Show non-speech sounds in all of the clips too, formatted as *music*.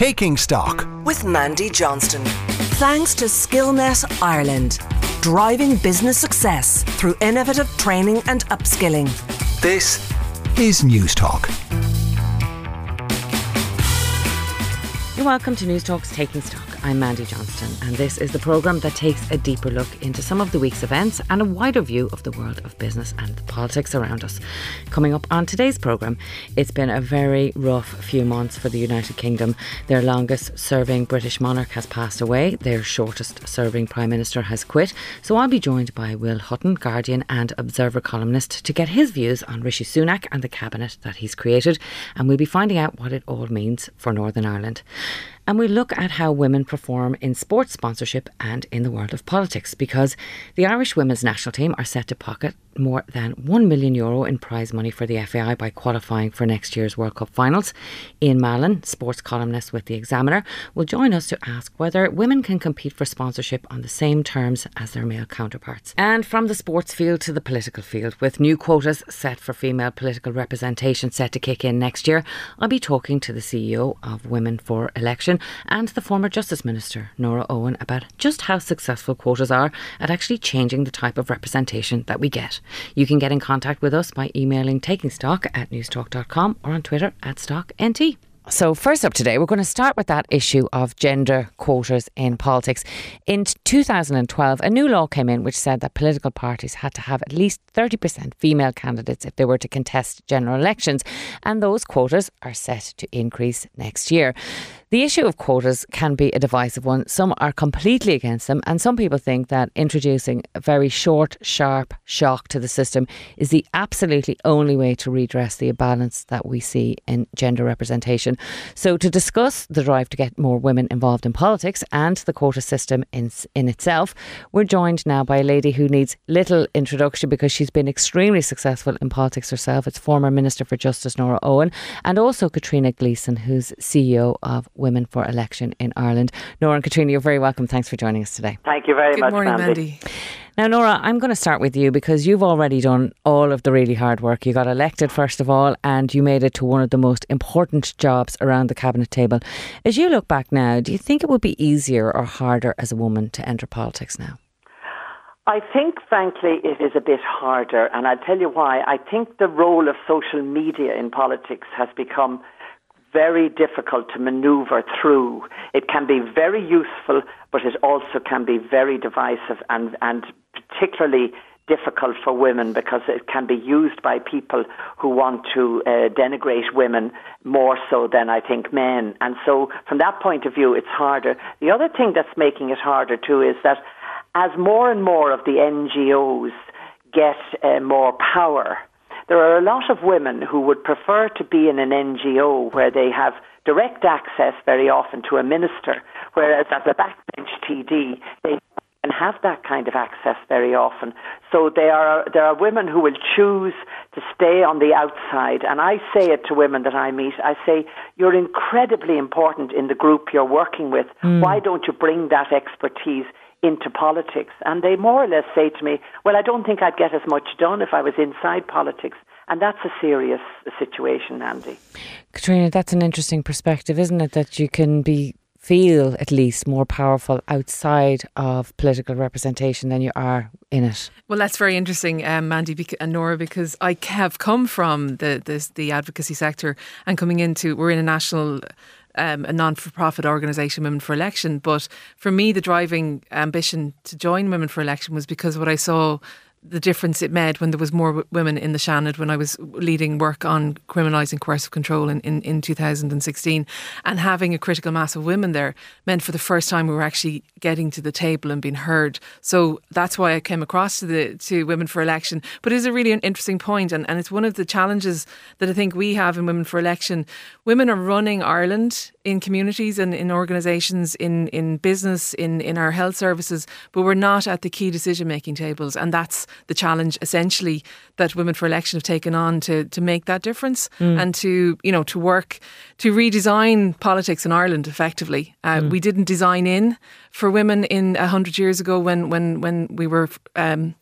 Taking Stock with Mandy Johnston. Thanks to Skillnet Ireland, driving business success through innovative training and upskilling. This is News Talk. You're welcome to News Talk's Taking Stock. I'm Mandy Johnston, and this is the programme that takes a deeper look into some of the week's events and a wider view of the world of business and the politics around us. Coming up on today's programme, it's been a very rough few months for the United Kingdom. Their longest serving British monarch has passed away, their shortest serving Prime Minister has quit. So I'll be joined by Will Hutton, Guardian and Observer columnist, to get his views on Rishi Sunak and the cabinet that he's created, and we'll be finding out what it all means for Northern Ireland and we look at how women perform in sports sponsorship and in the world of politics because the Irish women's national team are set to pocket more than 1 million euro in prize money for the FAI by qualifying for next year's World Cup finals. Ian Mallon, sports columnist with The Examiner, will join us to ask whether women can compete for sponsorship on the same terms as their male counterparts. And from the sports field to the political field, with new quotas set for female political representation set to kick in next year, I'll be talking to the CEO of Women for Election and the former Justice Minister, Nora Owen, about just how successful quotas are at actually changing the type of representation that we get. You can get in contact with us by emailing takingstock at newstalk.com or on Twitter at StockNT. So, first up today, we're going to start with that issue of gender quotas in politics. In 2012, a new law came in which said that political parties had to have at least 30% female candidates if they were to contest general elections, and those quotas are set to increase next year. The issue of quotas can be a divisive one. Some are completely against them, and some people think that introducing a very short, sharp shock to the system is the absolutely only way to redress the imbalance that we see in gender representation. So, to discuss the drive to get more women involved in politics and the quota system in, in itself, we're joined now by a lady who needs little introduction because she's been extremely successful in politics herself. It's former Minister for Justice Nora Owen and also Katrina Gleeson, who's CEO of Women for Election in Ireland. Nora and Katrina, you're very welcome. Thanks for joining us today. Thank you very Good much, Good morning, Mandy. Mandy. Now, Nora, I'm going to start with you because you've already done all of the really hard work. You got elected, first of all, and you made it to one of the most important jobs around the cabinet table. As you look back now, do you think it would be easier or harder as a woman to enter politics now? I think, frankly, it is a bit harder, and I'll tell you why. I think the role of social media in politics has become very difficult to maneuver through. It can be very useful, but it also can be very divisive and, and particularly difficult for women because it can be used by people who want to uh, denigrate women more so than I think men. And so, from that point of view, it's harder. The other thing that's making it harder too is that as more and more of the NGOs get uh, more power, there are a lot of women who would prefer to be in an NGO where they have direct access very often to a minister, whereas as a backbench TD, they can have that kind of access very often. So there are there are women who will choose to stay on the outside, and I say it to women that I meet. I say you're incredibly important in the group you're working with. Hmm. Why don't you bring that expertise? Into politics. And they more or less say to me, Well, I don't think I'd get as much done if I was inside politics. And that's a serious situation, Andy. Katrina, that's an interesting perspective, isn't it? That you can be feel at least more powerful outside of political representation than you are in it. Well, that's very interesting, um, Mandy and Nora, because I have come from the, the the advocacy sector and coming into we're in a national. Um, a non-for-profit organisation, Women for Election. But for me, the driving ambition to join Women for Election was because what I saw the difference it made when there was more women in the Seanad when I was leading work on criminalising coercive control in, in, in 2016 and having a critical mass of women there meant for the first time we were actually getting to the table and being heard. So that's why I came across to the to Women for Election. But it is a really an interesting point and, and it's one of the challenges that I think we have in Women for Election. Women are running Ireland in communities and in organisations in, in business in, in our health services but we're not at the key decision making tables. And that's the challenge essentially that Women for Election have taken on to to make that difference and to you know to work to redesign politics in Ireland effectively. Uh, We didn't design in for women in a hundred years ago when when when we were um,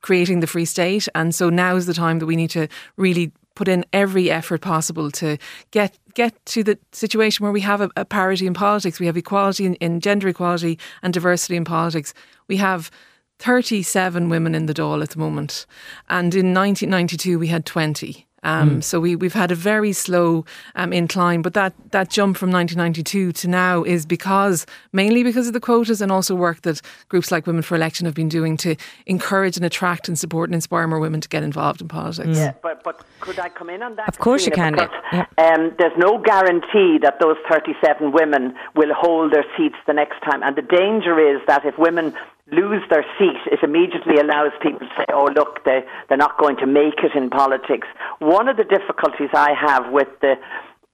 creating the Free State, and so now is the time that we need to really put in every effort possible to get get to the situation where we have a, a parity in politics, we have equality in, in gender equality and diversity in politics. We have 37 women in the Dáil at the moment. And in 1992, we had 20. Um, mm. So we, we've had a very slow um, incline, but that, that jump from 1992 to now is because mainly because of the quotas and also work that groups like Women for Election have been doing to encourage and attract and support and inspire more women to get involved in politics. Yeah, but, but could I come in on that? Of course you can. Because, um, there's no guarantee that those 37 women will hold their seats the next time. And the danger is that if women lose their seat, it immediately allows people to say, oh, look, they, they're not going to make it in politics. One of the difficulties I have with the,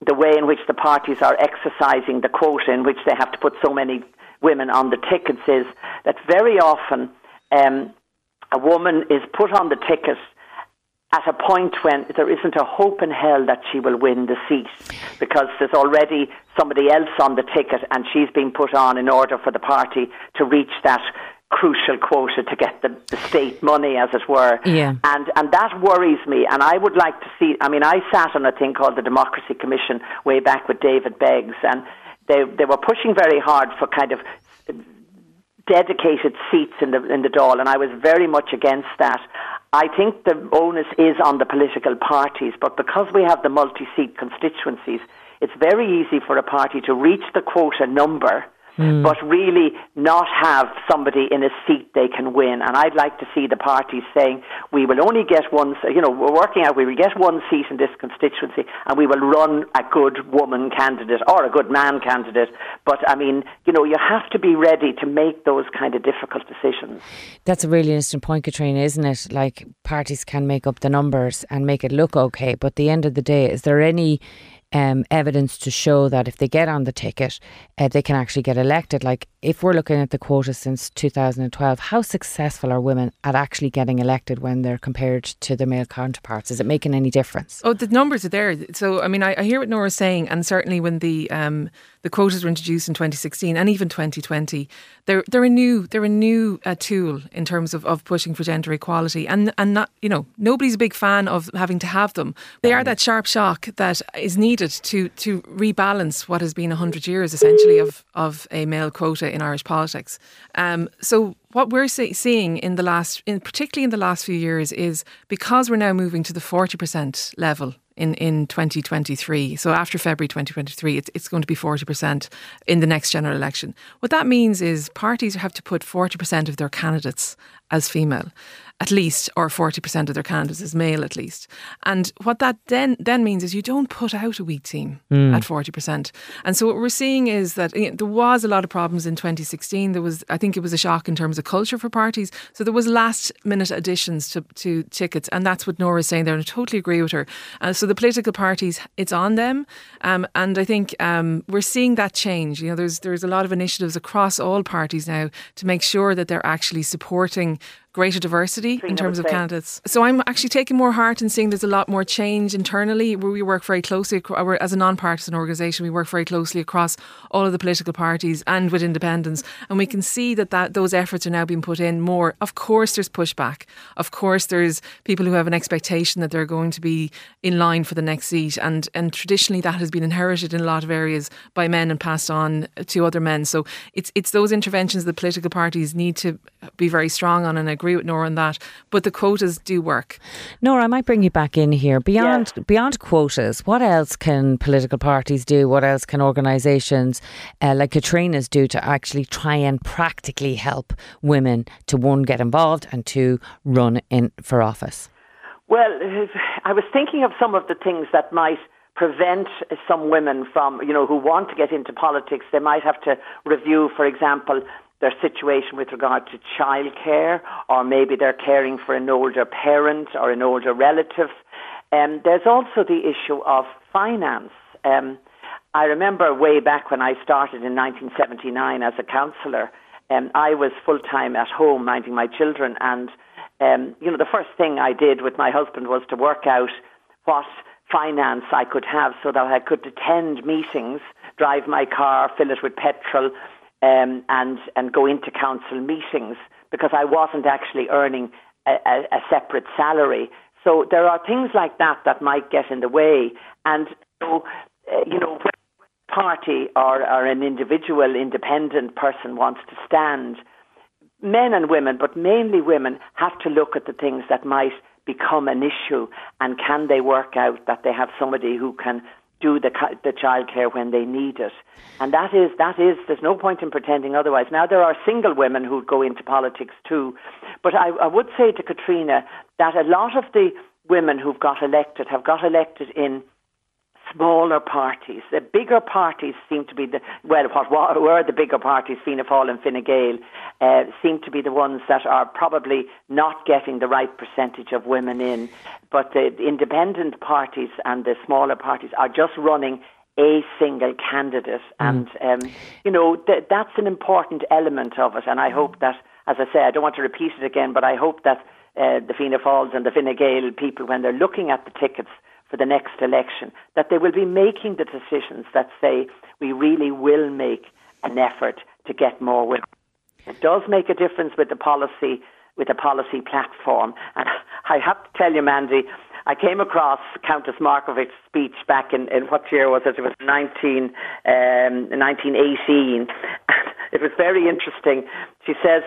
the way in which the parties are exercising the quota in which they have to put so many women on the tickets is that very often um, a woman is put on the ticket at a point when there isn't a hope in hell that she will win the seat because there's already somebody else on the ticket and she's been put on in order for the party to reach that crucial quota to get the, the state money, as it were. Yeah. And and that worries me. And I would like to see. I mean, I sat on a thing called the Democracy Commission way back with David Beggs, and they they were pushing very hard for kind of dedicated seats in the in the Dáil, and I was very much against that. I think the onus is on the political parties, but because we have the multi-seat constituencies, it's very easy for a party to reach the quota number mm. but really not have somebody in a seat they can win. And I'd like to see the parties saying, we will only get one, you know, we're working out, we will get one seat in this constituency and we will run a good woman candidate or a good man candidate. But I mean, you know, you have to be ready to make those kind of difficult decisions. That's a really interesting point, Katrina, isn't it? Like parties can make up the numbers and make it look okay, but at the end of the day, is there any um, evidence to show that if they get on the ticket, uh, they can actually get elected. Like if we're looking at the quota since 2012, how successful are women at actually getting elected when they're compared to their male counterparts? Is it making any difference? Oh, the numbers are there. So I mean, I, I hear what Nora's saying, and certainly when the um, the quotas were introduced in 2016 and even 2020, they're they're a new they're a new uh, tool in terms of, of pushing for gender equality, and and not you know nobody's a big fan of having to have them. They are that sharp shock that is needed to to rebalance what has been hundred years essentially of of a male quota in Irish politics. Um, so what we're see- seeing in the last, in particularly in the last few years, is because we're now moving to the forty percent level in, in 2023. So after February 2023, it's, it's going to be 40% in the next general election. What that means is parties have to put 40% of their candidates as female at least, or 40% of their candidates is male at least. And what that then, then means is you don't put out a weak team mm. at 40%. And so what we're seeing is that you know, there was a lot of problems in 2016. There was, I think it was a shock in terms of culture for parties. So there was last minute additions to, to tickets. And that's what Nora's saying there. And I totally agree with her. Uh, so the political parties, it's on them. Um, and I think um, we're seeing that change. You know, there's, there's a lot of initiatives across all parties now to make sure that they're actually supporting greater diversity in terms of candidates. So I'm actually taking more heart in seeing there's a lot more change internally. Where we work very closely as a non-partisan organisation. We work very closely across all of the political parties and with independents, and we can see that, that those efforts are now being put in more. Of course, there's pushback. Of course, there's people who have an expectation that they're going to be in line for the next seat, and and traditionally that has been inherited in a lot of areas by men and passed on to other men. So it's it's those interventions that political parties need to be very strong on and agree agree with Nora on that. But the quotas do work. Nora, I might bring you back in here. Beyond yes. beyond quotas, what else can political parties do? What else can organisations uh, like Katrina's do to actually try and practically help women to one get involved and to run in for office? Well, I was thinking of some of the things that might prevent some women from, you know, who want to get into politics. They might have to review, for example, their situation with regard to childcare, or maybe they're caring for an older parent or an older relative. Um, there's also the issue of finance. Um, I remember way back when I started in 1979 as a counsellor, um, I was full time at home minding my children, and um, you know the first thing I did with my husband was to work out what finance I could have so that I could attend meetings, drive my car, fill it with petrol, um, and and go into council meetings because I wasn't actually earning a, a, a separate salary. So there are things like that that might get in the way. And so, uh, you know, when party or, or an individual independent person wants to stand, men and women, but mainly women, have to look at the things that might become an issue and can they work out that they have somebody who can do the the childcare when they need it, and that is that is. There's no point in pretending otherwise. Now there are single women who go into politics too, but I, I would say to Katrina that a lot of the women who've got elected have got elected in smaller parties. The bigger parties seem to be the well, what were the bigger parties, Fianna Fáil and Fine Gael, uh, seem to be the ones that are probably not getting the right percentage of women in. But the independent parties and the smaller parties are just running a single candidate, mm. and um, you know th- that's an important element of it. And I hope that, as I say, I don't want to repeat it again, but I hope that uh, the Fianna Fáils and the Fine Gael people, when they're looking at the tickets for the next election, that they will be making the decisions that say we really will make an effort to get more women. It does make a difference with the policy, with the policy platform. And *laughs* I have to tell you, Mandy, I came across Countess Markievicz's speech back in, in what year was it? It was 19, um, 1918. *laughs* it was very interesting. She says,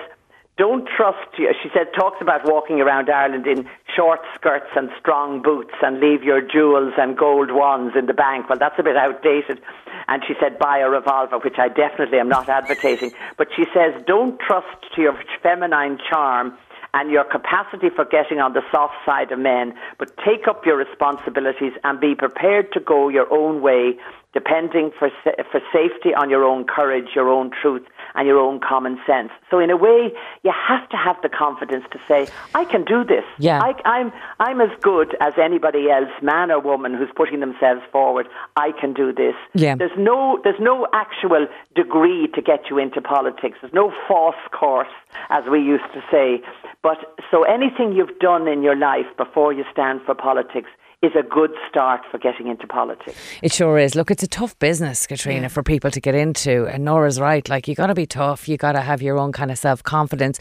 don't trust you. She said, talks about walking around Ireland in short skirts and strong boots and leave your jewels and gold wands in the bank. Well, that's a bit outdated. And she said, buy a revolver, which I definitely am not advocating. But she says, don't trust to your feminine charm and your capacity for getting on the soft side of men, but take up your responsibilities and be prepared to go your own way depending for, for safety on your own courage, your own truth, and your own common sense. So, in a way, you have to have the confidence to say, I can do this. Yeah. I, I'm, I'm as good as anybody else, man or woman, who's putting themselves forward. I can do this. Yeah. There's, no, there's no actual degree to get you into politics, there's no false course, as we used to say. But so, anything you've done in your life before you stand for politics is a good start for getting into politics. It sure is. Look, it's a tough business, Katrina, yeah. for people to get into. And Nora's right. Like, you got to be tough. You got to have your own kind of self confidence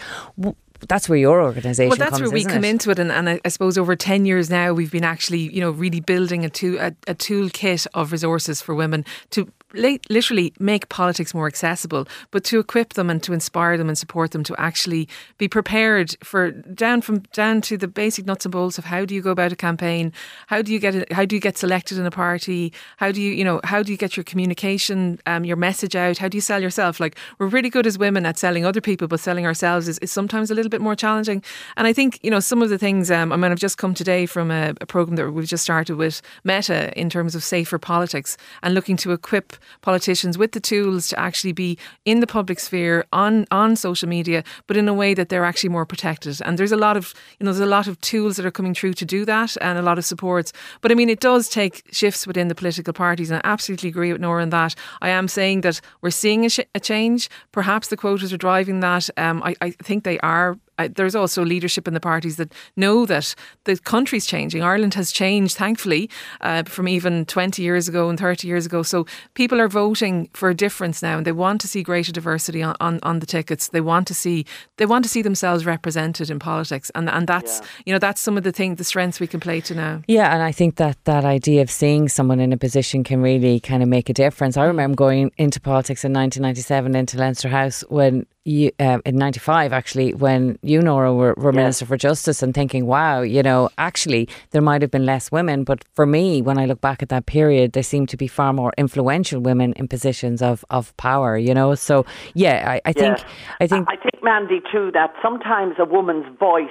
that's where your organisation is. well that's comes, where we come it? into it and, and I, I, suppose over 10 years now we've been actually you know really building a, tool, a, a toolkit of resources for women to literally make politics more accessible, but to equip them and to inspire them and support them to actually be prepared for down from down to the basic nuts and bolts of how do you go about a campaign, how do you get it, how do you get selected in a party, how do you you know how do you get your communication, um, your message out, how do you sell yourself? Like we're really good as women at selling other people, but selling ourselves is, is sometimes a little bit more challenging. And I think you know some of the things. Um, I mean, I've just come today from a, a program that we've just started with Meta in terms of safer politics and looking to equip politicians with the tools to actually be in the public sphere on on social media, but in a way that they're actually more protected. And there's a lot of you know there's a lot of tools that are coming through to do that, and a lot of supports. But I mean, it does take shifts within the political parties, and I absolutely agree with Nora on that. I am saying that we're seeing a, sh- a change. Perhaps the quotas are driving that. Um, I, I think they are there's also leadership in the parties that know that the country's changing. Ireland has changed, thankfully, uh, from even 20 years ago and 30 years ago. So people are voting for a difference now, and they want to see greater diversity on, on, on the tickets. They want to see they want to see themselves represented in politics, and and that's yeah. you know that's some of the things, the strengths we can play to now. Yeah, and I think that that idea of seeing someone in a position can really kind of make a difference. I remember going into politics in 1997 into Leinster House when you, uh, in 95 actually when you Nora were, were Minister for Justice and thinking wow you know actually there might have been less women but for me when I look back at that period there seemed to be far more influential women in positions of, of power you know? So yeah I, I think I think I think Mandy too that sometimes a woman's voice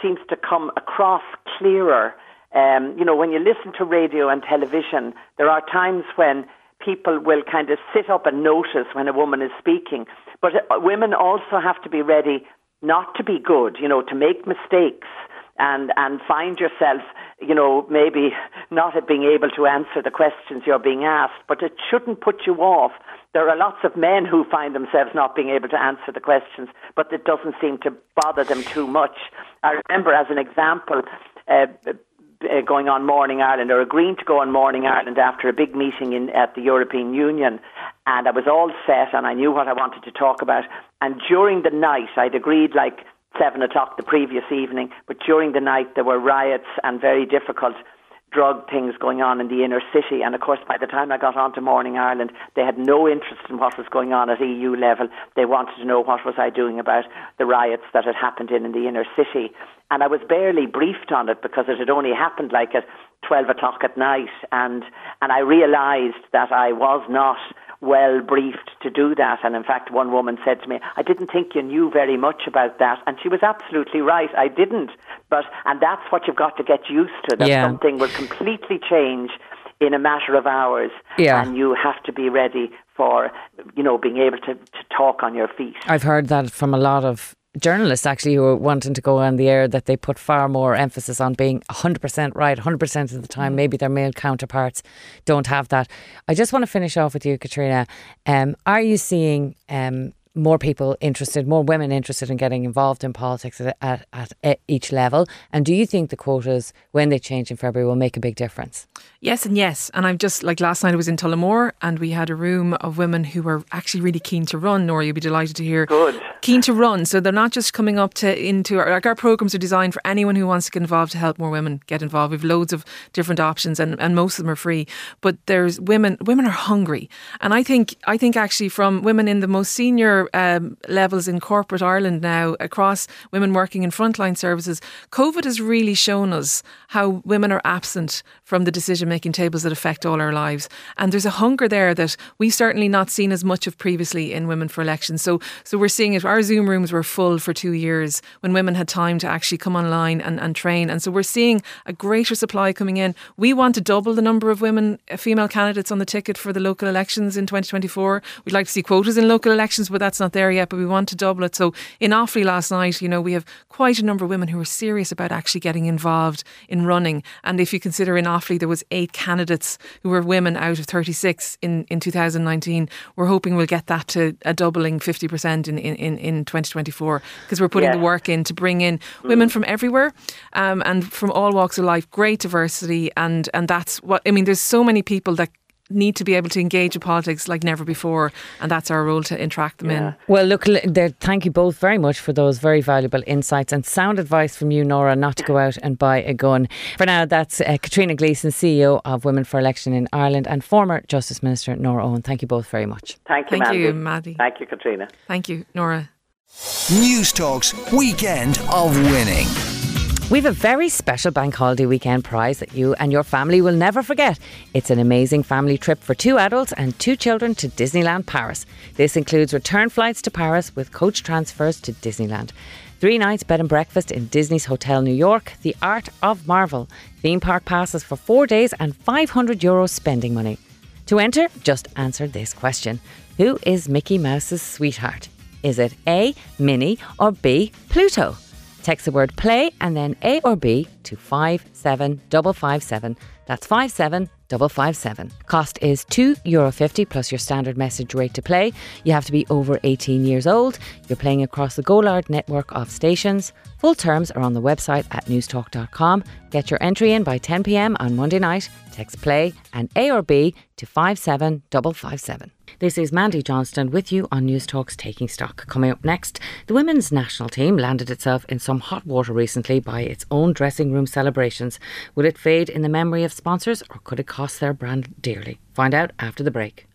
seems to come across clearer. Um, you know when you listen to radio and television there are times when people will kind of sit up and notice when a woman is speaking but uh, women also have to be ready not to be good, you know, to make mistakes and and find yourself, you know, maybe not being able to answer the questions you're being asked, but it shouldn't put you off. There are lots of men who find themselves not being able to answer the questions, but it doesn't seem to bother them too much. I remember, as an example, uh, uh, going on Morning Ireland or agreeing to go on Morning Ireland after a big meeting in at the European Union, and I was all set and I knew what I wanted to talk about. And during the night, I'd agreed like seven o'clock the previous evening. But during the night, there were riots and very difficult drug things going on in the inner city. And of course, by the time I got on to Morning Ireland, they had no interest in what was going on at EU level. They wanted to know what was I doing about the riots that had happened in, in the inner city. And I was barely briefed on it because it had only happened like at 12 o'clock at night. And, and I realised that I was not well briefed to do that. And in fact, one woman said to me, I didn't think you knew very much about that. And she was absolutely right. I didn't. But, and that's what you've got to get used to, that Yeah. something will completely change in a matter of hours. Yeah. And you have to be ready for, you know, being able to, to talk on your feet. I've heard that from a lot of journalists actually who are wanting to go on the air that they put far more emphasis on being 100% right 100% of the time maybe their male counterparts don't have that i just want to finish off with you katrina um, are you seeing um, more people interested more women interested in getting involved in politics at, at, at, at each level and do you think the quotas when they change in february will make a big difference Yes and yes. And I'm just like last night I was in Tullamore and we had a room of women who were actually really keen to run. Nora, you'd be delighted to hear. Good. Keen to run. So they're not just coming up to into our, like our programs are designed for anyone who wants to get involved to help more women get involved. We've loads of different options and, and most of them are free. But there's women women are hungry. And I think I think actually from women in the most senior um, levels in corporate Ireland now across women working in frontline services, COVID has really shown us how women are absent from the decision making tables that affect all our lives. And there's a hunger there that we've certainly not seen as much of previously in Women for Elections. So so we're seeing it. Our Zoom rooms were full for two years when women had time to actually come online and, and train. And so we're seeing a greater supply coming in. We want to double the number of women, uh, female candidates on the ticket for the local elections in 2024. We'd like to see quotas in local elections, but that's not there yet. But we want to double it. So in Offaly last night, you know, we have quite a number of women who are serious about actually getting involved in running. And if you consider in Offaly there was eight candidates who were women out of 36 in, in 2019, we're hoping we'll get that to a doubling 50% in, in, in, in 2024 because we're putting Yes. the work in to bring in women from everywhere um, and from all walks of life, great diversity. And, and that's what, I mean, there's so many people that need to be able to engage in politics like never before. And that's our role to interact them in. Well, look, thank you both very much for those very valuable insights and sound advice from you, Nora, not to go out and buy a gun. For now, that's uh, Katrina Gleeson, CEO of Women for Election in Ireland, and former Justice Minister Nora Owen. Thank you both very much. Thank you, Thank Mandy. you, Maddie. Thank you, Katrina. Thank you, Nora. News Talk's Weekend of Winning. We've a very special bank holiday weekend prize that you and your family will never forget. It's an amazing family trip for two adults and two children to Disneyland Paris. This includes return flights to Paris with coach transfers to Disneyland. Three nights bed and breakfast in Disney's Hotel New York, the Art of Marvel, theme park passes for four days, and 500 euros spending money. To enter, just answer this question Who is Mickey Mouse's sweetheart? Is it A, Minnie, or B, Pluto? Text the word play and then A or B to 57557. That's 57557. Cost is €2.50 plus your standard message rate to play. You have to be over 18 years old. You're playing across the Golard network of stations. Full terms are on the website at newstalk.com. Get your entry in by 10 pm on Monday night. Text play and A or B to 57557. This is Mandy Johnston with you on News Talk's Taking Stock. Coming up next, the women's national team landed itself in some hot water recently by its own dressing room celebrations. Will it fade in the memory of sponsors or could it cost their brand dearly? Find out after the break.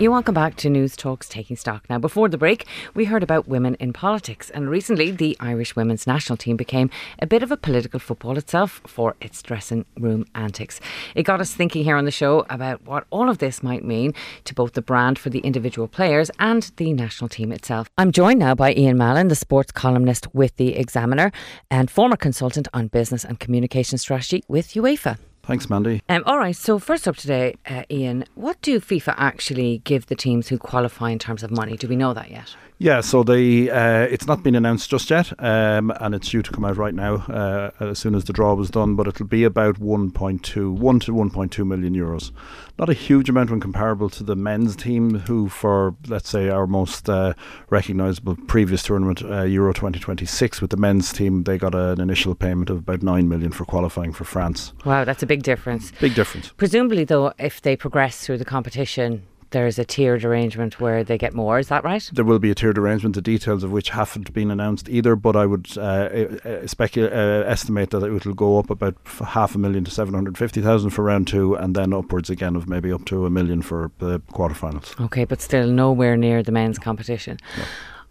You welcome back to News Talks Taking Stock. Now, before the break, we heard about women in politics, and recently the Irish women's national team became a bit of a political football itself for its dressing room antics. It got us thinking here on the show about what all of this might mean to both the brand for the individual players and the national team itself. I'm joined now by Ian Mallon, the sports columnist with The Examiner and former consultant on business and communication strategy with UEFA. Thanks, Mandy. Um, all right, so first up today, uh, Ian, what do FIFA actually give the teams who qualify in terms of money? Do we know that yet? Yeah, so the uh, it's not been announced just yet, um, and it's due to come out right now uh, as soon as the draw was done. But it'll be about 1.2, 1 to 1.2 million euros. Not a huge amount when comparable to the men's team, who for let's say our most uh, recognisable previous tournament, uh, Euro 2026, with the men's team, they got an initial payment of about 9 million for qualifying for France. Wow, that's a big difference. Big difference. Presumably, though, if they progress through the competition, there's a tiered arrangement where they get more. Is that right? There will be a tiered arrangement, the details of which haven't been announced either. But I would uh, specu- uh, estimate that it will go up about half a million to seven hundred fifty thousand for round two, and then upwards again of maybe up to a million for the quarterfinals. Okay, but still nowhere near the men's competition. No.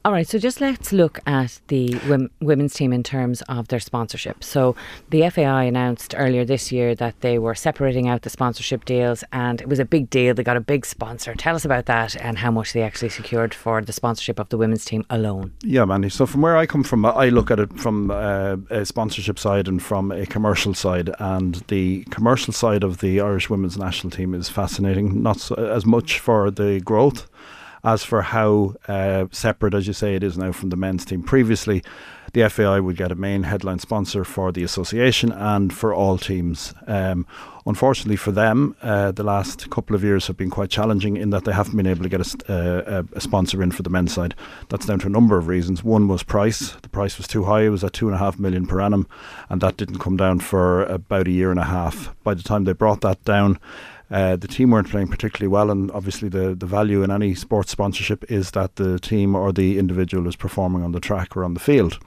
All right, so just let's look at the women's team in terms of their sponsorship. So, the FAI announced earlier this year that they were separating out the sponsorship deals, and it was a big deal. They got a big sponsor. Tell us about that and how much they actually secured for the sponsorship of the women's team alone. Yeah, Mandy. So, from where I come from, I look at it from uh, a sponsorship side and from a commercial side. And the commercial side of the Irish women's national team is fascinating, not so, as much for the growth as for how uh, separate, as you say, it is now from the men's team, previously the FAI would get a main headline sponsor for the association and for all teams. Um, unfortunately for them, uh, the last couple of years have been quite challenging in that they haven't been able to get a, uh, a, sponsor in for the men's side. That's down to a number of reasons. One was price. The price was too high. It was at two and a half million per annum, and that didn't come down for about a year and a half. By the time they brought that down, uh, the team weren't playing particularly well, and obviously the, the value in any sports sponsorship is that the team or the individual is performing on the track or on the field.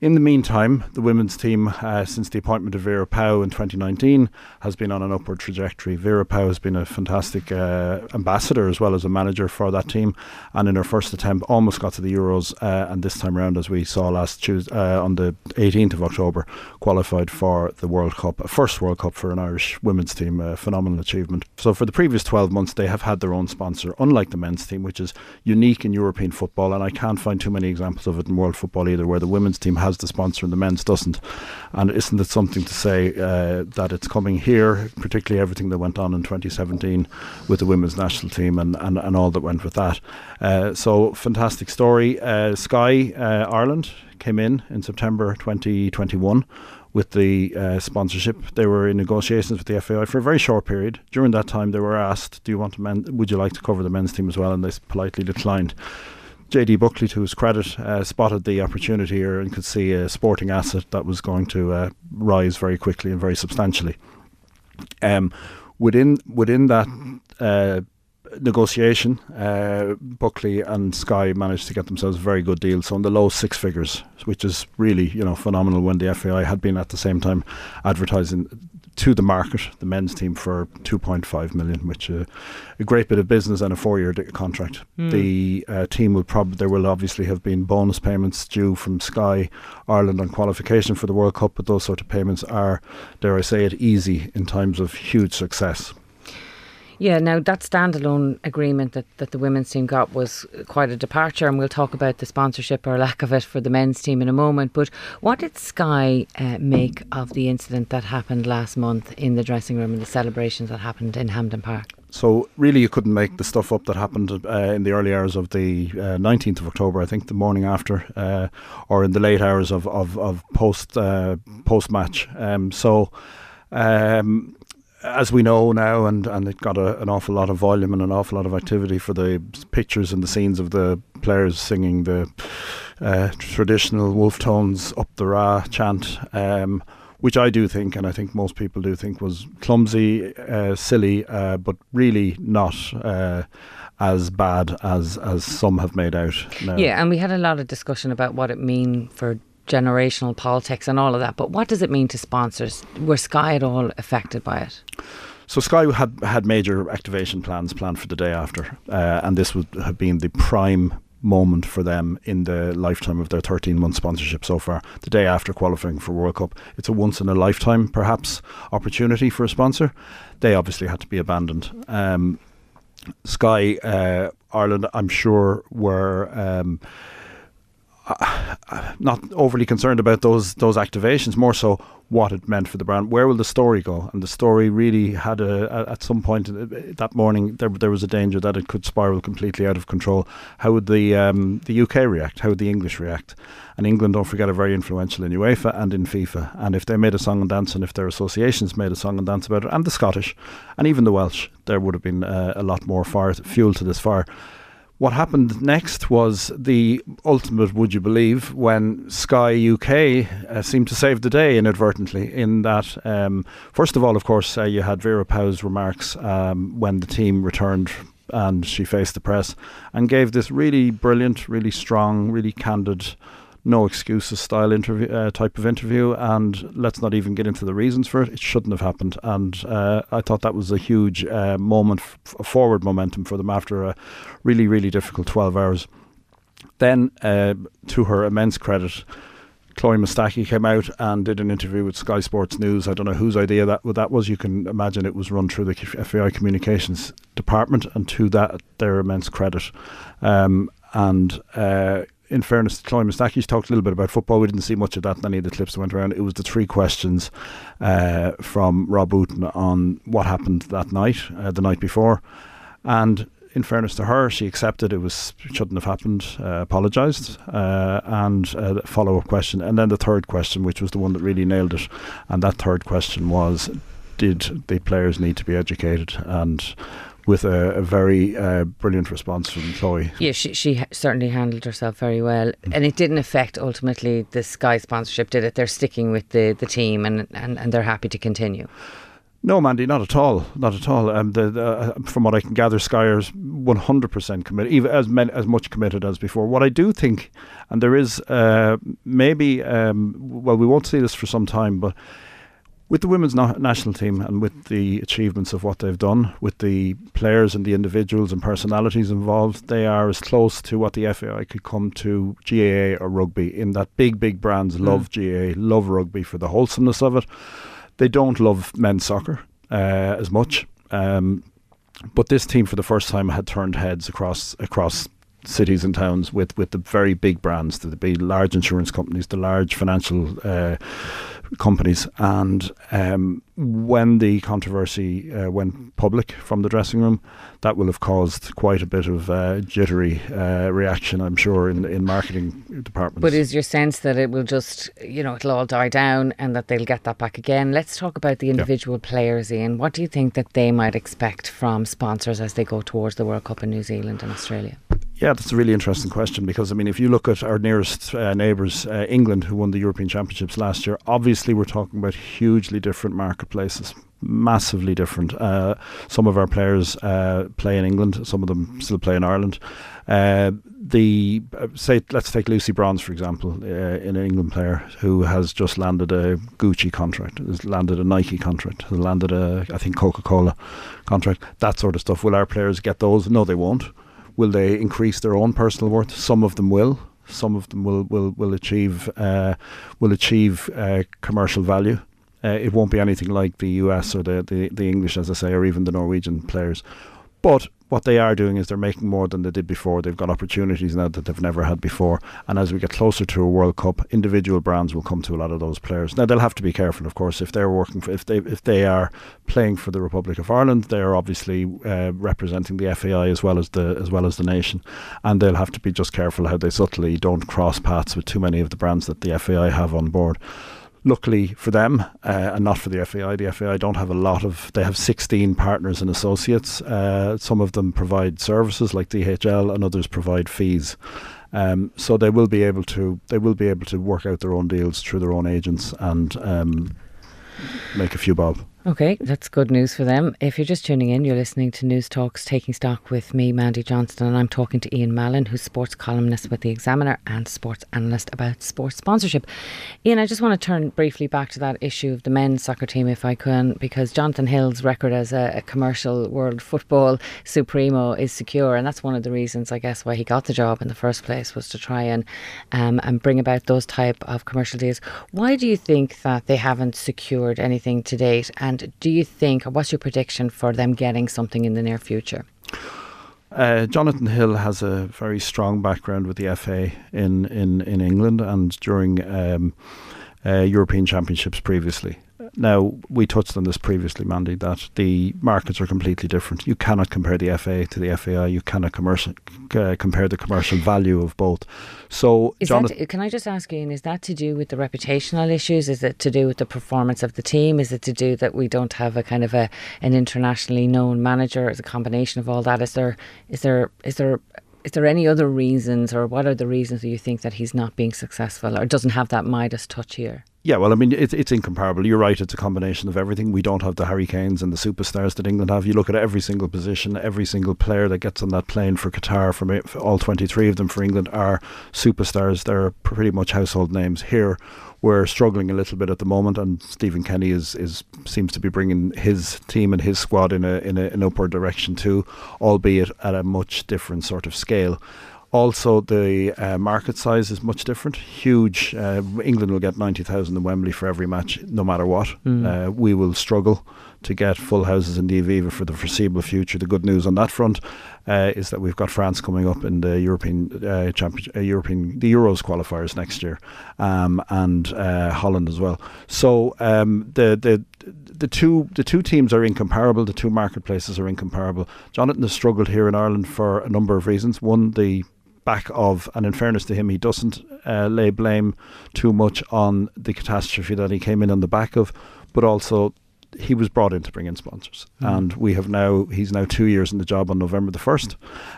In the meantime, the women's team, uh, since the appointment of Vera Pauw in 2019, has been on an upward trajectory. Vera Pauw has been a fantastic uh, ambassador as well as a manager for that team, and in her first attempt, almost got to the Euros, uh, and this time around, as we saw last Tuesday uh, on the 18th of October, qualified for the World Cup, a first World Cup for an Irish women's team, a phenomenal achievement. So for the previous 12 months, they have had their own sponsor, unlike the men's team, which is unique in European football, and I can't find too many examples of it in world football either, where the women's team has has the sponsor and the men's doesn't. And isn't it something to say uh, that it's coming here, particularly everything that went on in 2017 with the women's national team and, and, and all that went with that? Uh, so, fantastic story. Uh, Sky uh, Ireland came in in September 2021 with the uh, sponsorship. They were in negotiations with the FAI for a very short period. During that time, they were asked, "Do you want to men? Would you like to cover the men's team as well?" And they politely declined. JD Buckley, to his credit, uh, spotted the opportunity here and could see a sporting asset that was going to uh, rise very quickly and very substantially. Um, within within that uh, negotiation, uh, Buckley and Sky managed to get themselves a very good deal. So in the low six figures, which is really you know phenomenal when the FAI had been at the same time advertising to the market, the men's team for 2.5 million, which uh, a great bit of business and a four-year contract. Mm. The uh, team will probably there will obviously have been bonus payments due from Sky Ireland on qualification for the World Cup, but those sort of payments are, dare I say it, easy in times of huge success. Yeah, now that standalone agreement that, that the women's team got was quite a departure, and we'll talk about the sponsorship or lack of it for the men's team in a moment. But what did Sky uh, make of the incident that happened last month in the dressing room and the celebrations that happened in Hampden Park? So really, you couldn't make the stuff up that happened uh, in the early hours of the uh, nineteenth of October. I think the morning after, uh, or in the late hours of of, of post uh, post match. Um, so. Um, as we know now, and, and it got a, an awful lot of volume and an awful lot of activity for the pictures and the scenes of the players singing the uh, traditional Wolfe Tones up the Ra chant, um, which I do think, and I think most people do think, was clumsy, uh, silly, uh, but really not uh, as bad as as some have made out. Now. Yeah, and we had a lot of discussion about what it mean for generational politics and all of that. But what does it mean to sponsors? Were Sky at all affected by it? So Sky had had major activation plans planned for the day after, uh, and this would have been the prime moment for them in the lifetime of their 13 month sponsorship so far. The day after qualifying for World Cup, it's a once in a lifetime, perhaps, opportunity for a sponsor. They obviously had to be abandoned. Um, Sky uh, Ireland, I'm sure, were. Um, uh, not overly concerned about those those activations. More so, what it meant for the brand. Where will the story go? And the story really had a, a, at some point that morning there there was a danger that it could spiral completely out of control. How would the um, the UK react? How would the English react? And England, don't forget, are very influential in UEFA and in FIFA. And if they made a song and dance, and if their associations made a song and dance about it, and the Scottish, and even the Welsh, there would have been uh, a lot more fire fuel to this fire. What happened next was the ultimate, would you believe, when Sky UK uh, seemed to save the day inadvertently. In that, um, first of all, of course, uh, you had Vera Pauw's remarks um, when the team returned and she faced the press and gave this really brilliant, really strong, really candid no excuses style interview uh, type of interview, and let's not even get into the reasons for it. It shouldn't have happened, and uh, I thought that was a huge uh, moment, forward momentum for them after a really really difficult twelve hours. Then, uh, to her immense credit. Chloe Mustaki came out and did an interview with Sky Sports News. I don't know whose idea that that was. You can imagine it was run through the FAI communications department, and to that, their immense credit. Um, and uh, in fairness to Chloe Mustaki, talked a little bit about football. We didn't see much of that in any of the clips that went around. It was the three questions uh, from Rob Wotton on what happened that night, uh, the night before. And in fairness to her, she accepted it was shouldn't have happened, uh, apologised, uh, and uh, follow up question. And then the third question, which was the one that really nailed it. And that third question was did the players need to be educated? And with a, a very uh, brilliant response from Chloe. Yeah, she, she certainly handled herself very well. And it didn't affect ultimately the Sky sponsorship, did it? They're sticking with the, the team and, and, and they're happy to continue. No, Mandy, not at all, not at all. Um, the, the, uh, from what I can gather, Skyers one hundred percent committed, even as many, as much committed as before. What I do think, and there is uh, maybe, um, well, we won't see this for some time, but with the women's na- national team and with the achievements of what they've done, with the players and the individuals and personalities involved, they are as close to what the FAI could come to GAA or rugby. In that big, big brands mm. love GAA, love rugby for the wholesomeness of it. They don't love men's soccer uh, as much. Um, but this team, for the first time, had turned heads across across cities and towns with, with the very big brands, the big large insurance companies, the large financial uh, companies. And um, when the controversy uh, went public from the dressing room, that will have caused quite a bit of uh, jittery uh, reaction, I'm sure, in in marketing departments. But is your sense that it will just, you know, it'll all die down and that they'll get that back again? Let's talk about the individual yeah. players, Ian. What do you think that they might expect from sponsors as they go towards the World Cup in New Zealand and Australia? Yeah, that's a really interesting question because I mean, if you look at our nearest uh, neighbours, uh, England, who won the European Championships last year, obviously we're talking about hugely different marketplaces, massively different. Uh, some of our players uh, play in England, some of them still play in Ireland. Uh, the uh, say, let's take Lucy Bronze for example, an England player who has just landed a Gucci contract, has landed a Nike contract, has landed a I think Coca Cola contract, that sort of stuff. Will our players get those? No, they won't Will they increase their own personal worth? Some of them will. Some of them will will will achieve uh, will achieve uh, commercial value. Uh, it won't be anything like the US or the, the the English, as I say, or even the Norwegian players. But what they are doing is they're making more than they did before. They've got opportunities now that they've never had before. And as we get closer to a World Cup, individual brands will come to a lot of those players. Now they'll have to be careful, of course, if they're working for if they if they are playing for the Republic of Ireland, they are obviously uh, representing the FAI as well as the as well as the nation, and they'll have to be just careful how they subtly don't cross paths with too many of the brands that the FAI have on board luckily for them uh, and not for the FAI, the FAI don't have a lot of. They have 16 partners and associates. Uh, some of them provide services like DHL, and others provide fees. Um, so they will be able to they will be able to work out their own deals through their own agents and um, make a few bob. Okay, that's good news for them. If you're just tuning in, you're listening to News Talks Taking Stock with me, Mandy Johnston, and I'm talking to Ian Mallon, who's sports columnist with The Examiner and sports analyst about sports sponsorship. Ian, I just want to turn briefly back to that issue of the men's soccer team, if I can, because Jonathan Hill's record as a, a commercial world football supremo is secure, and that's one of the reasons, I guess, why he got the job in the first place was to try and um, and bring about those type of commercial deals. Why do you think that they haven't secured anything to date? And and do you think, what's your prediction for them getting something in the near future? Uh, Jonathan Hill has a very strong background with the FA in, in, in England and during um, uh, European Championships previously. Now, we touched on this previously, Mandy, that the markets are completely different. You cannot compare the FA to the FAI. You cannot commercial, uh, compare the commercial value of both. So, is that, can I just ask you, is that to do with the reputational issues? Is it to do with the performance of the team? Is it to do that we don't have a kind of a an internationally known manager? Is a combination of all that? Is there is there is there is there any other reasons, or what are the reasons that you think that he's not being successful, or doesn't have that Midas touch here? Yeah, well, I mean, it's it's incomparable. You're right. It's a combination of everything. We don't have the Harry Kanes and the superstars that England have. You look at every single position, every single player that gets on that plane for Qatar, from it, all 23 of them for England are superstars. They're pretty much household names here. We're struggling a little bit at the moment, and Stephen Kenny is, is seems to be bringing his team and his squad in a in a, an upward direction too, albeit at a much different sort of scale. Also, the uh, market size is much different. Huge. Uh, England will get 90,000 in Wembley for every match, no matter what. Mm. Uh, we will struggle to get full houses in the Aviva for the foreseeable future. The good news on that front uh, is that we've got France coming up in the European uh, Champion, uh, European the Euros qualifiers next year, um, and Holland as well. So um, the the the two the two teams are incomparable. The two marketplaces are incomparable. Jonathan has struggled here in Ireland for a number of reasons. One, the back of, and in fairness to him, he doesn't uh, lay blame too much on the catastrophe that he came in on the back of, but also he was brought in to bring in sponsors, mm. and we have now he's now two years in the job on November the first,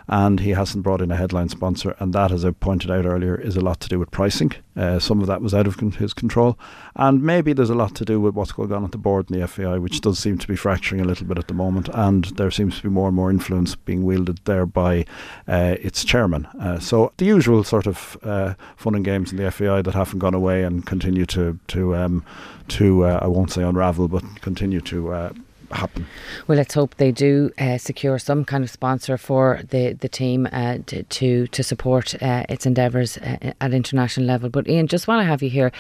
and he hasn't brought in a headline sponsor, and that, as I pointed out earlier, is a lot to do with pricing. Uh, some of that was out of con- his control, and maybe there's a lot to do with what's going on at the board in the FAI, which does seem to be fracturing a little bit at the moment, and there seems to be more and more influence being wielded there by uh, its chairman. Uh, so the usual sort of uh, fun and games in the FAI that haven't gone away and continue to to um, to uh, I won't say unravel, but continue to uh, happen. Well, let's hope they do uh, secure some kind of sponsor for the the team uh, to, to, support uh, its endeavours uh, at international level. But Ian, just while I have you here,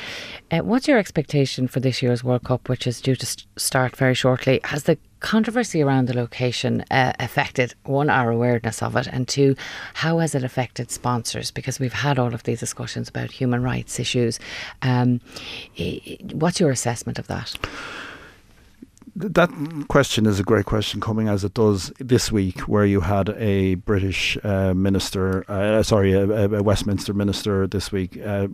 uh, what's your expectation for this year's World Cup, which is due to st- start very shortly? Has the controversy around the location uh, affected one our awareness of it and two how has it affected sponsors? Because we've had all of these discussions about human rights issues. Um, what's your assessment of that that question is a great question coming as it does this week, where you had a British uh, minister, uh, sorry, a, a, Westminster minister this week, uh,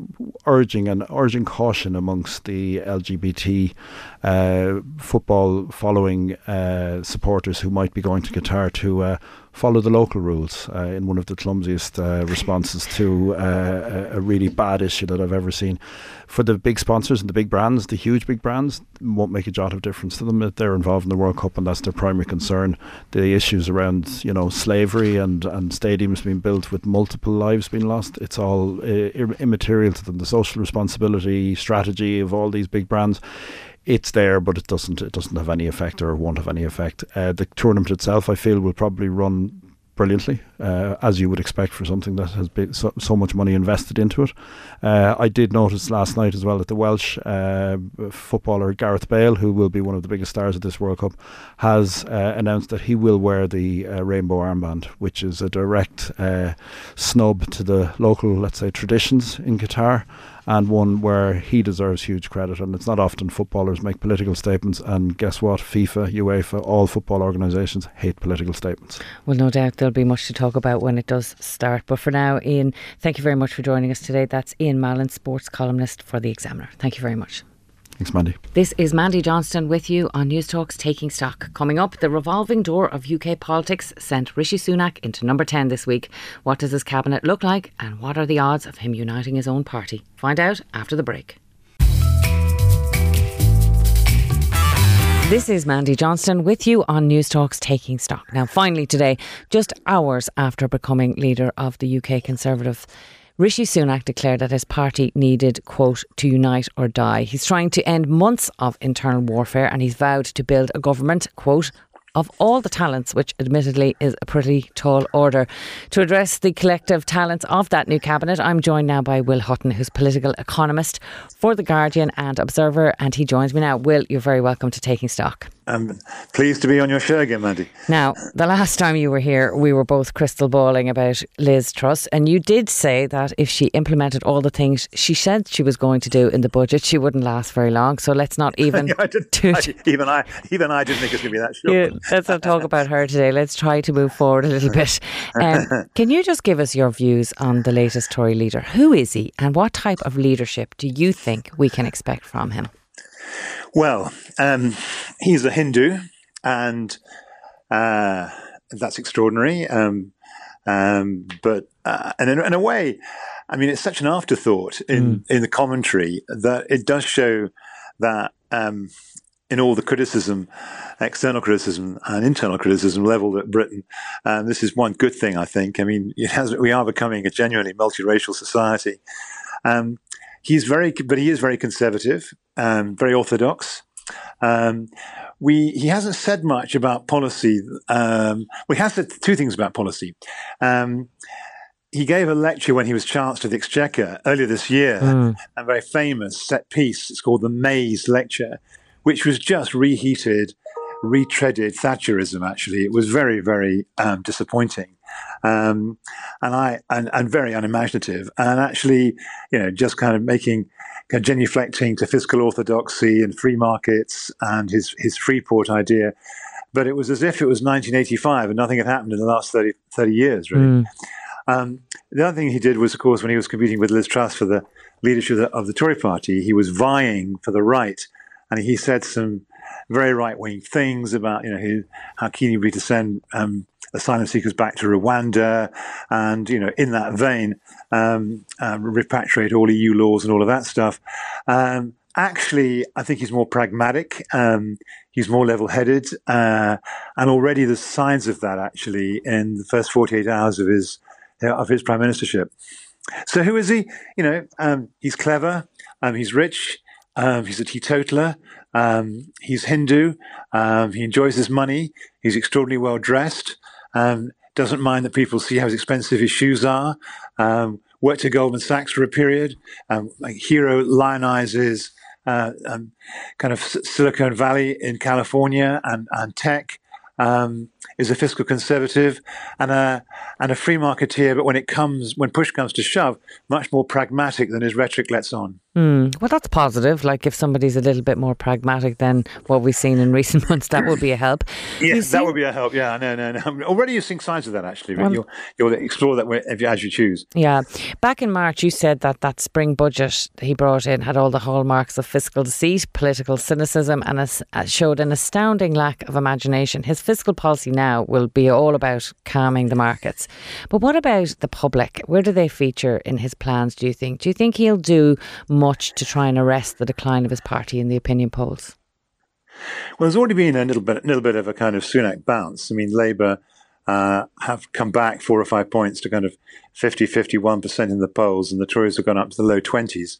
urging and urging caution amongst the LGBT uh, football following uh, supporters who might be going to Qatar to uh, follow the local rules uh, in one of the clumsiest uh, responses to uh, a really bad issue that I've ever seen. For the big sponsors and the big brands, the huge big brands, won't make a jot of difference to them. if They're involved in the World Cup and that's their primary concern. The issues around you know slavery and, and stadiums being built with multiple lives being lost, it's all uh, immaterial to them. The social responsibility strategy of all these big brands it's there, but it doesn't it doesn't have any effect or won't have any effect. Uh, the tournament itself, I feel, will probably run brilliantly, uh, as you would expect for something that has been so, so much money invested into it. Uh, I did notice last night as well that the Welsh uh, footballer Gareth Bale, who will be one of the biggest stars of this World Cup, has uh, announced that he will wear the uh, rainbow armband, which is a direct uh, snub to the local, let's say, traditions in Qatar and one where he deserves huge credit. And it's not often footballers make political statements. And guess what? FIFA, UEFA, all football organisations hate political statements. Well, no doubt there'll be much to talk about when it does start. But for now, Ian, thank you very much for joining us today. That's Ian Mallon, sports columnist for The Examiner. Thank you very much. Thanks, Mandy. This is Mandy Johnston with you on Newstalk's Taking Stock. Coming up, the revolving door of UK politics sent Rishi Sunak into number 10 this week. What does his cabinet look like, and what are the odds of him uniting his own party? Find out after the break. This is Mandy Johnston with you on Newstalk's Taking Stock. Now, finally, today, just hours after becoming leader of the UK Conservative Rishi Sunak declared that his party needed, quote, to unite or die. He's trying to end months of internal warfare and he's vowed to build a government, quote, of all the talents, which admittedly is a pretty tall order. To address the collective talents of that new cabinet, I'm joined now by Will Hutton, who's political economist for The Guardian and Observer, and he joins me now. Will, you're very welcome to Taking Stock. I'm pleased to be on your show again, Mandy. Now, the last time you were here, we were both crystal balling about Liz Truss, and you did say that if she implemented all the things she said she was going to do in the budget, she wouldn't last very long. So let's not even. *laughs* yeah, I I, even I, even I didn't think it was going to be that short. Yeah, let's not talk about her today. Let's try to move forward a little bit. Um, *laughs* can you just give us your views on the latest Tory leader? Who is he, and what type of leadership do you think we can expect from him? Well, um, he's a Hindu, and uh, that's extraordinary. Um, Um, but uh, and in, in, a way, I mean, it's such an afterthought in mm. in the commentary that it does show that. Um, in all the criticism, external criticism and internal criticism leveled at Britain. And this is one good thing, I think. I mean, has, we are becoming a genuinely multiracial society. Um, he's very, but he is very conservative, um, very orthodox. Um, we he hasn't said much about policy. Um, well, he has said two things about policy. Um, he gave a lecture when he was Chancellor of the Exchequer earlier this year, mm. a very famous set piece. It's called the Mais Lecture, which was just reheated, retreaded Thatcherism. Actually, it was very, very um, disappointing, um, and I and, and very unimaginative, and actually, you know, just kind of making genuflecting to fiscal orthodoxy and free markets and his, his Freeport idea. But it was as if it was 1985 and nothing had happened in the last 30, 30 years, really. Mm. Um, the other thing he did was, of course, when he was competing with Liz Truss for the leadership of the, of the Tory party, he was vying for the right. And he said some very right wing things about, you know, his, how keen he'd be to send um, asylum seekers back to Rwanda, and you know, in that vein, um, um, repatriate all EU laws and all of that stuff. Um, actually, I think he's more pragmatic. Um, he's more level-headed, uh, and already there's signs of that actually in the first 48 hours of his of his prime ministership. So who is he? You know, um, he's clever. Um, he's rich. he's a teetotaler. He's Hindu. he enjoys his money. He's extraordinarily well dressed. Um, doesn't mind that people see how expensive his shoes are. Um, worked at Goldman Sachs for a period. Um, hero lionizes uh, um, kind of Silicon Valley in California and, and tech. Um, is a fiscal conservative and a and a free marketeer, but when it comes when push comes to shove, much more pragmatic than his rhetoric lets on. Mm, well, that's positive. Like if somebody's a little bit more pragmatic than what we've seen in recent *laughs* months, that would be a help. Yes, that would be a help. Yeah, no, no, no. Already you're seeing signs of that actually. Um, you'll, you'll explore that as you choose. Yeah. Back in March, you said that that spring budget he brought in had all the hallmarks of fiscal deceit, political cynicism, and a, showed an astounding lack of imagination. His fiscal policy now will be all about calming the markets. But what about the public? Where do they feature in his plans, do you think? Do you think he'll do much to try and arrest the decline of his party in the opinion polls? Well, there's already been a little bit, little bit of a kind of Sunak bounce. I mean, Labour uh, have come back four or five points to kind of 50, 51% in the polls, and the Tories have gone up to the low 20s.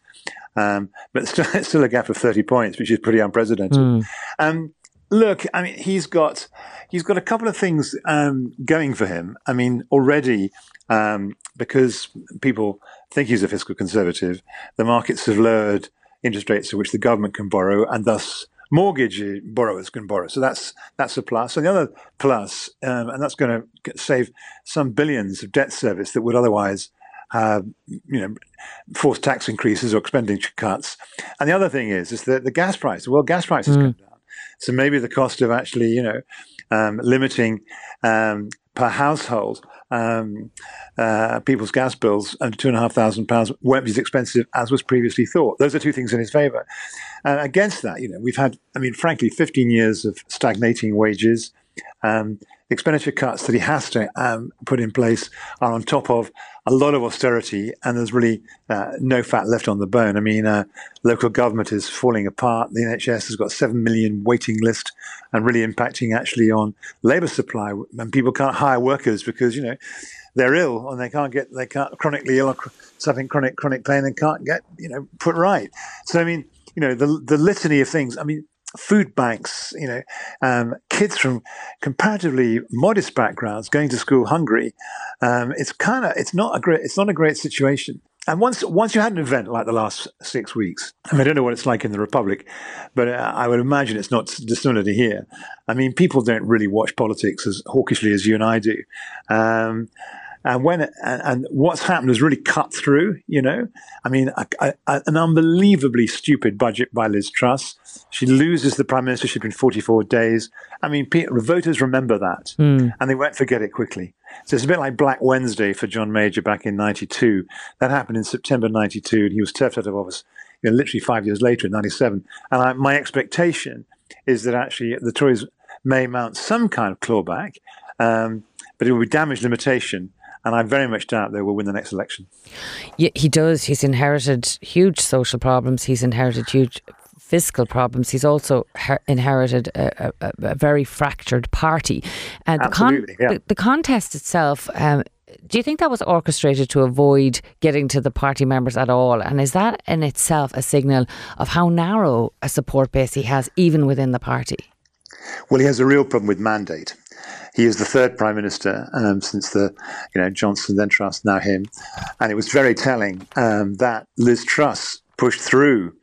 Um, but *laughs* still, it's still a gap of 30 points, which is pretty unprecedented. Mm. Um, look, I mean, he's got he's got a couple of things um, going for him. I mean, already um, because people think he's a fiscal conservative, the markets have lowered interest rates at which the government can borrow, and thus mortgage borrowers can borrow. So that's that's a plus. And the other plus, um, and that's going to save some billions of debt service that would otherwise have, you know, force tax increases or expenditure cuts. And the other thing is, is that the gas price, well, gas prices mm. come down. So maybe the cost of actually, you know, um, limiting um, per household um, uh, people's gas bills under two and a half thousand pounds won't be as expensive as was previously thought. Those are two things in his favour. Uh, against that, you know, we've had, I mean, frankly, 15 years of stagnating wages. Um, expenditure cuts that he has to um, put in place are on top of a lot of austerity, and there's really uh, no fat left on the bone. I mean, uh, local government is falling apart. The NHS has got seven million waiting list, and really impacting actually on labour supply. And people can't hire workers because you know they're ill and they can't get they can't chronically ill or suffering chronic chronic pain and can't get you know put right. So I mean, you know, the the litany of things. I mean, food banks, you know, um, kids from comparatively modest backgrounds going to school hungry. Um, it's kind of it's not a great it's not a great situation. And once once you had an event like the last six weeks, I mean, I don't know what it's like in the Republic, but uh, I would imagine it's not dissimilar to here. I mean, people don't really watch politics as hawkishly as you and I do. Um, and when and, and, what's happened has really cut through. You know, I mean, a, a, an unbelievably stupid budget by Liz Truss. She loses the prime ministership in 44 days. I mean, voters remember that, mm. and they won't forget it quickly. So it's a bit like Black Wednesday for John Major back in '92. That happened in September '92, and he was turfed out of office. You know, literally five years later in '97. And I, my expectation is that actually the Tories may mount some kind of clawback, um, but it will be damage limitation and I very much doubt they will win the next election. Yeah, he does. He's inherited huge social problems. He's inherited huge fiscal problems. He's also her- inherited a, a, a, very fractured party. And the, con- yeah. the, the, contest itself. Um, do you think that was orchestrated to avoid getting to the party members at all? And is that in itself a signal of how narrow a support base he has, even within the party? Well, he has a real problem with mandate. He is the third prime minister um, since the, you know, Johnson, then Truss, now him, and it was very telling um, that Liz Truss pushed through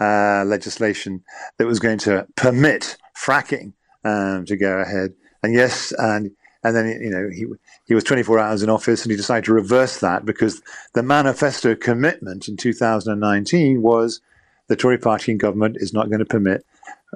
uh, legislation that was going to permit fracking um, to go ahead. And yes, and and then you know he he was 24 hours in office, and he decided to reverse that because the manifesto commitment in 2019 was the Tory party in government is not going to permit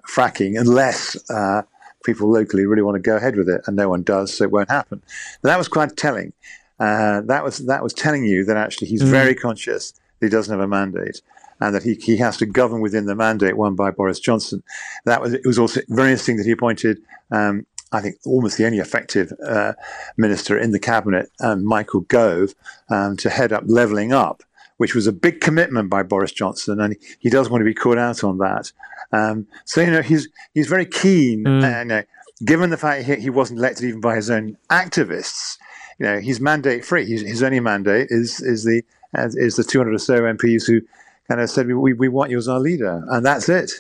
fracking unless uh, people locally really want to go ahead with it, and no one does, so it won't happen. That was quite telling. Uh, that was that was telling you that actually he's mm. very conscious that he doesn't have a mandate and that he, he has to govern within the mandate won by Boris Johnson. That was it was also very interesting that he appointed. Um, I think almost the only effective uh, minister in the cabinet, um, Michael Gove, um, to head up levelling up, which was a big commitment by Boris Johnson, and he does want to be caught out on that. Um, so you know he's he's very keen, mm. and uh, given the fact he, he wasn't elected even by his own activists, you know he's mandate free. His, his only mandate is is the is the 200 or so MPs who kind of said, we, we want you as our leader. And that's it.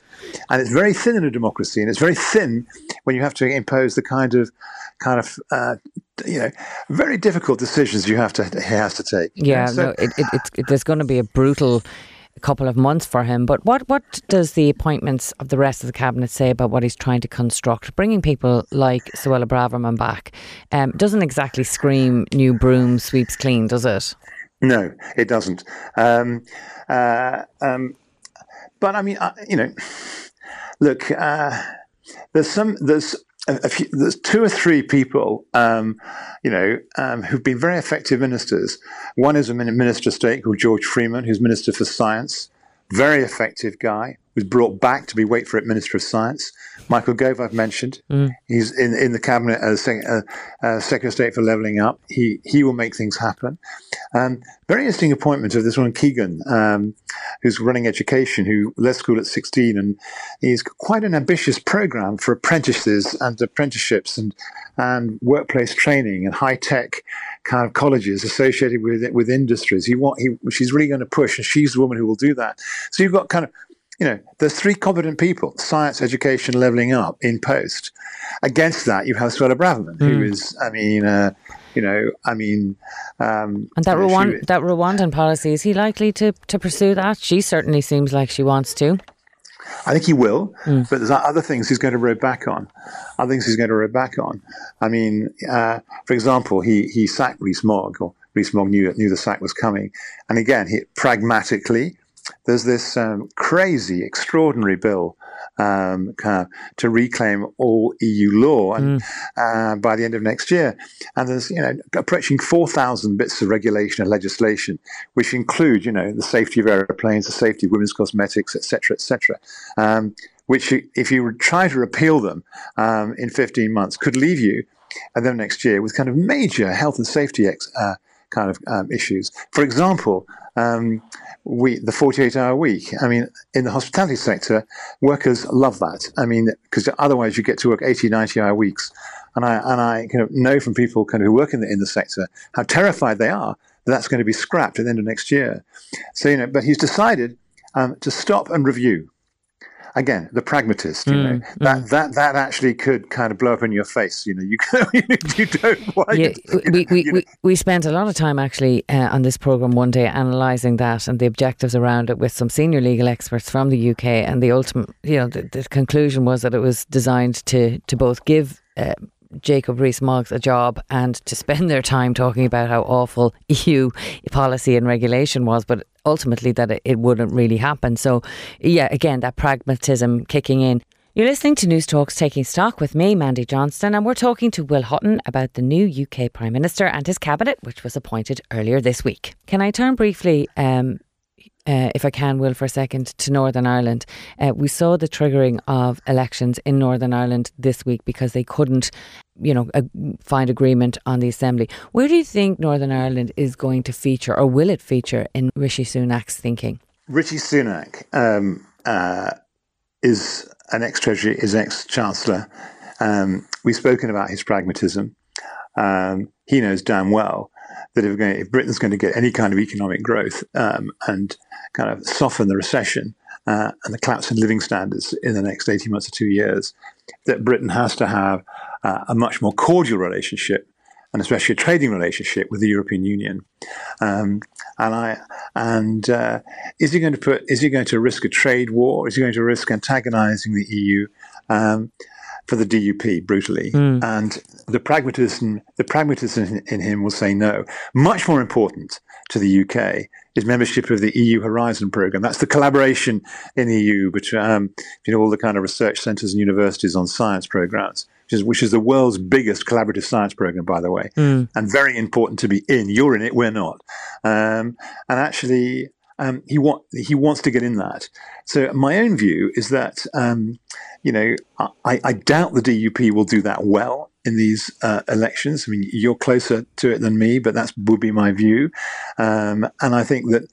And it's very thin in a democracy. And it's very thin when you have to impose the kind of, kind of, uh, you know, very difficult decisions you have to, he has to take. Yeah, so, no, it, it, it, there's going to be a brutal couple of months for him. But what, what does the appointments of the rest of the cabinet say about what he's trying to construct? Bringing people like Suella Braverman back um, doesn't exactly scream new broom sweeps clean, does it? No, it doesn't. Um, uh, um, but I mean, uh, you know, look, uh, there's some there's few, there's two or three people, um, you know, um, who've been very effective ministers. One is a minister of state called George Freeman, who's minister for science, very effective guy was brought back to be, wait for it, Minister of Science. Michael Gove, I've mentioned. Mm. He's in, in the cabinet as uh, uh, Secretary of State for Levelling Up. He he will make things happen. Um, very interesting appointment of this one, Keegan, um, who's running education, who left school at 16, and he's quite an ambitious program for apprentices and apprenticeships and and workplace training and high tech kind of colleges associated with with industries. He want he she's really going to push, and she's the woman who will do that. So you've got kind of you know, there's three competent people, science, education, levelling up in post. Against that, you have Suella Braverman, mm. who hmm. I mean, uh, you know, I mean, um, and that Rwand- that Rwandan policy is he likely to to pursue that? She certainly seems like she wants to. I think he will, mm. but there's other things he's going to row back on. Other things he's going to row back on. I mean, uh, for example, he he sacked Rees-Mogg, or Rees-Mogg knew knew the sack was coming, and again, he pragmatically there's this um, crazy, extraordinary bill um, kind of to reclaim all EU law and, mm. uh, by the end of next year. And there's, you know, approaching 4,000 bits of regulation and legislation, which include, you know, the safety of aeroplanes, the safety of women's cosmetics, etc., etc. Um, which, if you try to repeal them um, in 15 months, could leave you and then next year with kind of major health and safety ex- uh, kind of um, issues. For example, um, we, the 48 hour week. I mean, in the hospitality sector, workers love that. I mean, because otherwise you get to work 80, 90 hour weeks. And I, and I kind of know from people kind of who work in the, in the sector how terrified they are that that's going to be scrapped at the end of next year. So, you know, but he's decided um, to stop and review again, the pragmatist, you mm, know, mm. that, that, that actually could kind of blow up in your face. You know, you, *laughs* you don't want yeah, we, we, we, we spent a lot of time actually uh, on this program one day analysing that and the objectives around it with some senior legal experts from the UK. And the ultimate, you know, the, the conclusion was that it was designed to, to both give uh, Jacob Rees-Mogg a job and to spend their time talking about how awful *laughs* EU policy and regulation was, but ultimately that it, it wouldn't really happen. So, yeah, again, that pragmatism kicking in. You're listening to Newstalk's Taking Stock with me, Mandy Johnston, and we're talking to Will Hutton about the new UK Prime Minister and his cabinet, which was appointed earlier this week. Can I turn briefly um, uh, if I can, Will, for a second, to Northern Ireland. Uh, we saw the triggering of elections in Northern Ireland this week because they couldn't, you know, uh, find agreement on the assembly. Where do you think Northern Ireland is going to feature, or will it feature in Rishi Sunak's thinking? Rishi Sunak um, uh, is an ex-treasury, is ex-chancellor. Um, we've spoken about his pragmatism. Um, he knows damn well that if, if, Britain's going to get any kind of economic growth um, and kind of soften the recession uh, and the collapse in living standards in the next 18 months or two years, that Britain has to have uh, a much more cordial relationship and especially a trading relationship with the European Union. Um, and I and uh, is he going to put? Is he going to risk a trade war? Is he going to risk antagonising the EU? Um, for the DUP brutally, mm. and the pragmatism, the pragmatism in him will say no. Much more important to the UK is membership of the EU Horizon program. That's the collaboration in the EU between um, you know all the kind of research centres and universities on science programs which is, which is the world's biggest collaborative science program, by the way, mm. and very important to be in. You're in it, we're not. Um, and actually, um, he want he wants to get in that. So my own view is that um, you know I, I, doubt the DUP will do that well in these uh, elections. I mean, you're closer to it than me, but that would be my view. Um, and I think that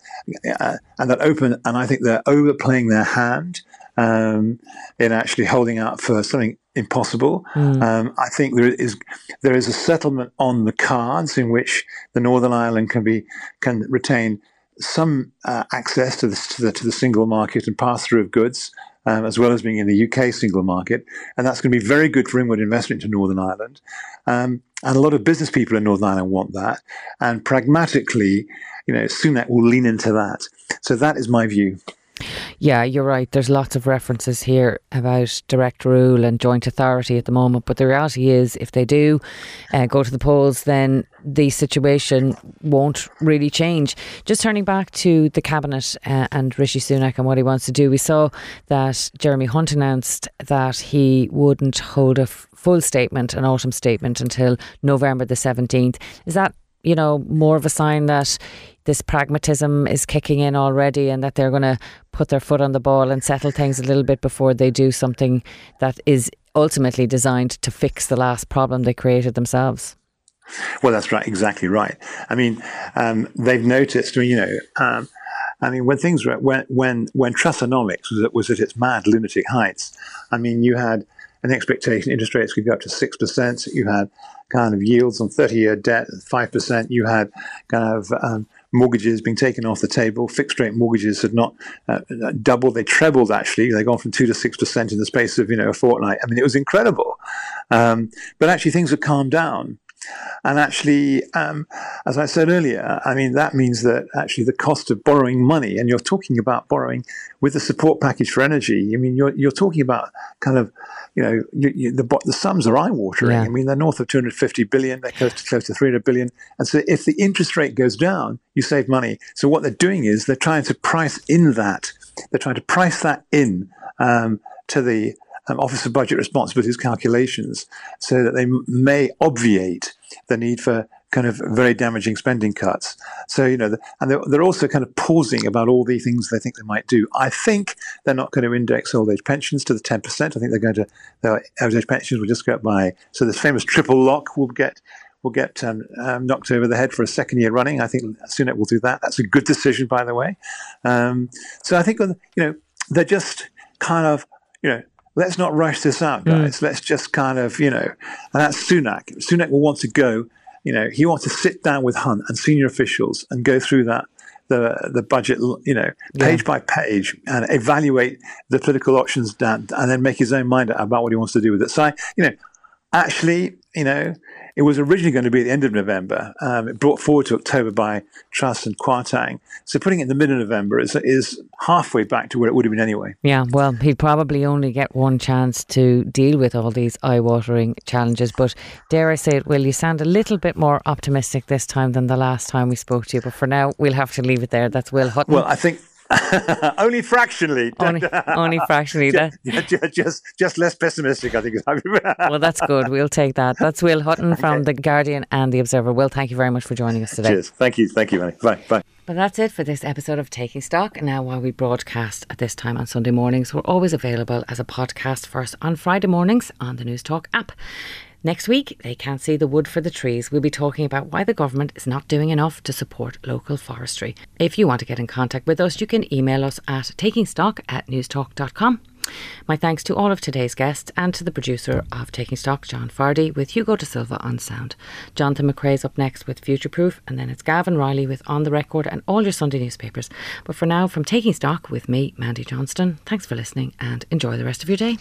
uh, and that open and I think they're overplaying their hand um, in actually holding out for something impossible. Mm. Um, I think there is there is a settlement on the cards in which the Northern Ireland can be can retain some uh, access to the, to the, to the single market and pass through of goods. Um, as well as being in the UK single market, and that's going to be very good for inward investment into Northern Ireland. Um, and a lot of business people in Northern Ireland want that. And pragmatically, you know, Sunak will lean into that. So that is my view. Yeah, you're right. There's lots of references here about direct rule and joint authority at the moment. But the reality is, if they do uh, go to the polls, then the situation won't really change. Just turning back to the cabinet uh, and Rishi Sunak and what he wants to do, we saw that Jeremy Hunt announced that he wouldn't hold a f- full statement, an autumn statement, until November the 17th. Is that you know, more of a sign that this pragmatism is kicking in already and that they're going to put their foot on the ball and settle things a little bit before they do something that is ultimately designed to fix the last problem they created themselves. Well, that's right, exactly right. I mean, um, they've noticed. I mean, you know, um, I mean, when things were when when when Trussonomics was at, was at its mad lunatic heights. I mean, you had an expectation interest rates could go up to six percent. You had kind of yields on 30 year debt, 5%. You had kind of um, mortgages being taken off the table. Fixed rate mortgages had not uh, doubled, they trebled actually. They've gone from 2 to 6% in the space of, you know, a fortnight. I mean, it was incredible. Um, but actually, things have calmed down. And actually, um, as I said earlier, I mean, that means that actually the cost of borrowing money, and you're talking about borrowing with the support package for energy, I mean, you're, you're talking about kind of you know, you, you, the the sums are eye watering. Yeah. I mean, they're north of 250 billion. They're close to close to 300 billion. And so, if the interest rate goes down, you save money. So what they're doing is they're trying to price in that. They're trying to price that in um, to the um, Office of Budget Responsibility's calculations, so that they may obviate the need for kind of very damaging spending cuts. So, you know, the, and they're, they're, also kind of pausing about all the things they think they might do. I think they're not going to index old age pensions to the 10%. I think they're going to, their old age pensions will just go up by, so this famous triple lock will get, will get um, um, knocked over the head for a second year running. I think Sunak will do that. That's a good decision, by the way. Um, so I think, you know, they're just kind of, you know, let's not rush this out, hmm. guys. Mm. Let's just kind of, you know, and that's Sunak. Sunak will want to go you know, he wants to sit down with Hunt and senior officials and go through that the the budget, you know, page yeah. by page, and evaluate the political options down, and then make his own mind about what he wants to do with it. So, I, you know, actually, you know, it was originally going to be at the end of November. Um, it brought forward to October by Truss and Kwarteng. So putting it in the middle of November is, is halfway back to where it would have been anyway. Yeah, well, he'd probably only get one chance to deal with all these eye-watering challenges. But dare I say it, Will, you sound a little bit more optimistic this time than the last time we spoke to you. But for now, we'll have to leave it there. That's Will Hutton. Well, I think *laughs* only fractionally. *laughs* Only, only fractionally. *laughs* Just, just, just less pessimistic, I think. well, that's good. We'll take that. That's Will Hutton okay. from The Guardian and The Observer. Will, thank you very much for joining us today. Cheers. Thank you. Thank you, Manny. Bye. Bye. But that's it for this episode of Taking Stock. Now, while we broadcast at this time on Sunday mornings, we're always available as a podcast first on Friday mornings on the Newstalk app. Next week, they can't see the wood for the trees. We'll be talking about why the government is not doing enough to support local forestry. If you want to get in contact with us, you can email us at takingstock at newstalk.com. My thanks to all of today's guests and to the producer of Taking Stock, John Fardy, with Hugo De Silva on sound. Jonathan McCrea's up next with Future Proof, and then it's Gavan Reilly with On the Record and all your Sunday newspapers. But for now, from Taking Stock with me, Mandy Johnston, thanks for listening and enjoy the rest of your day.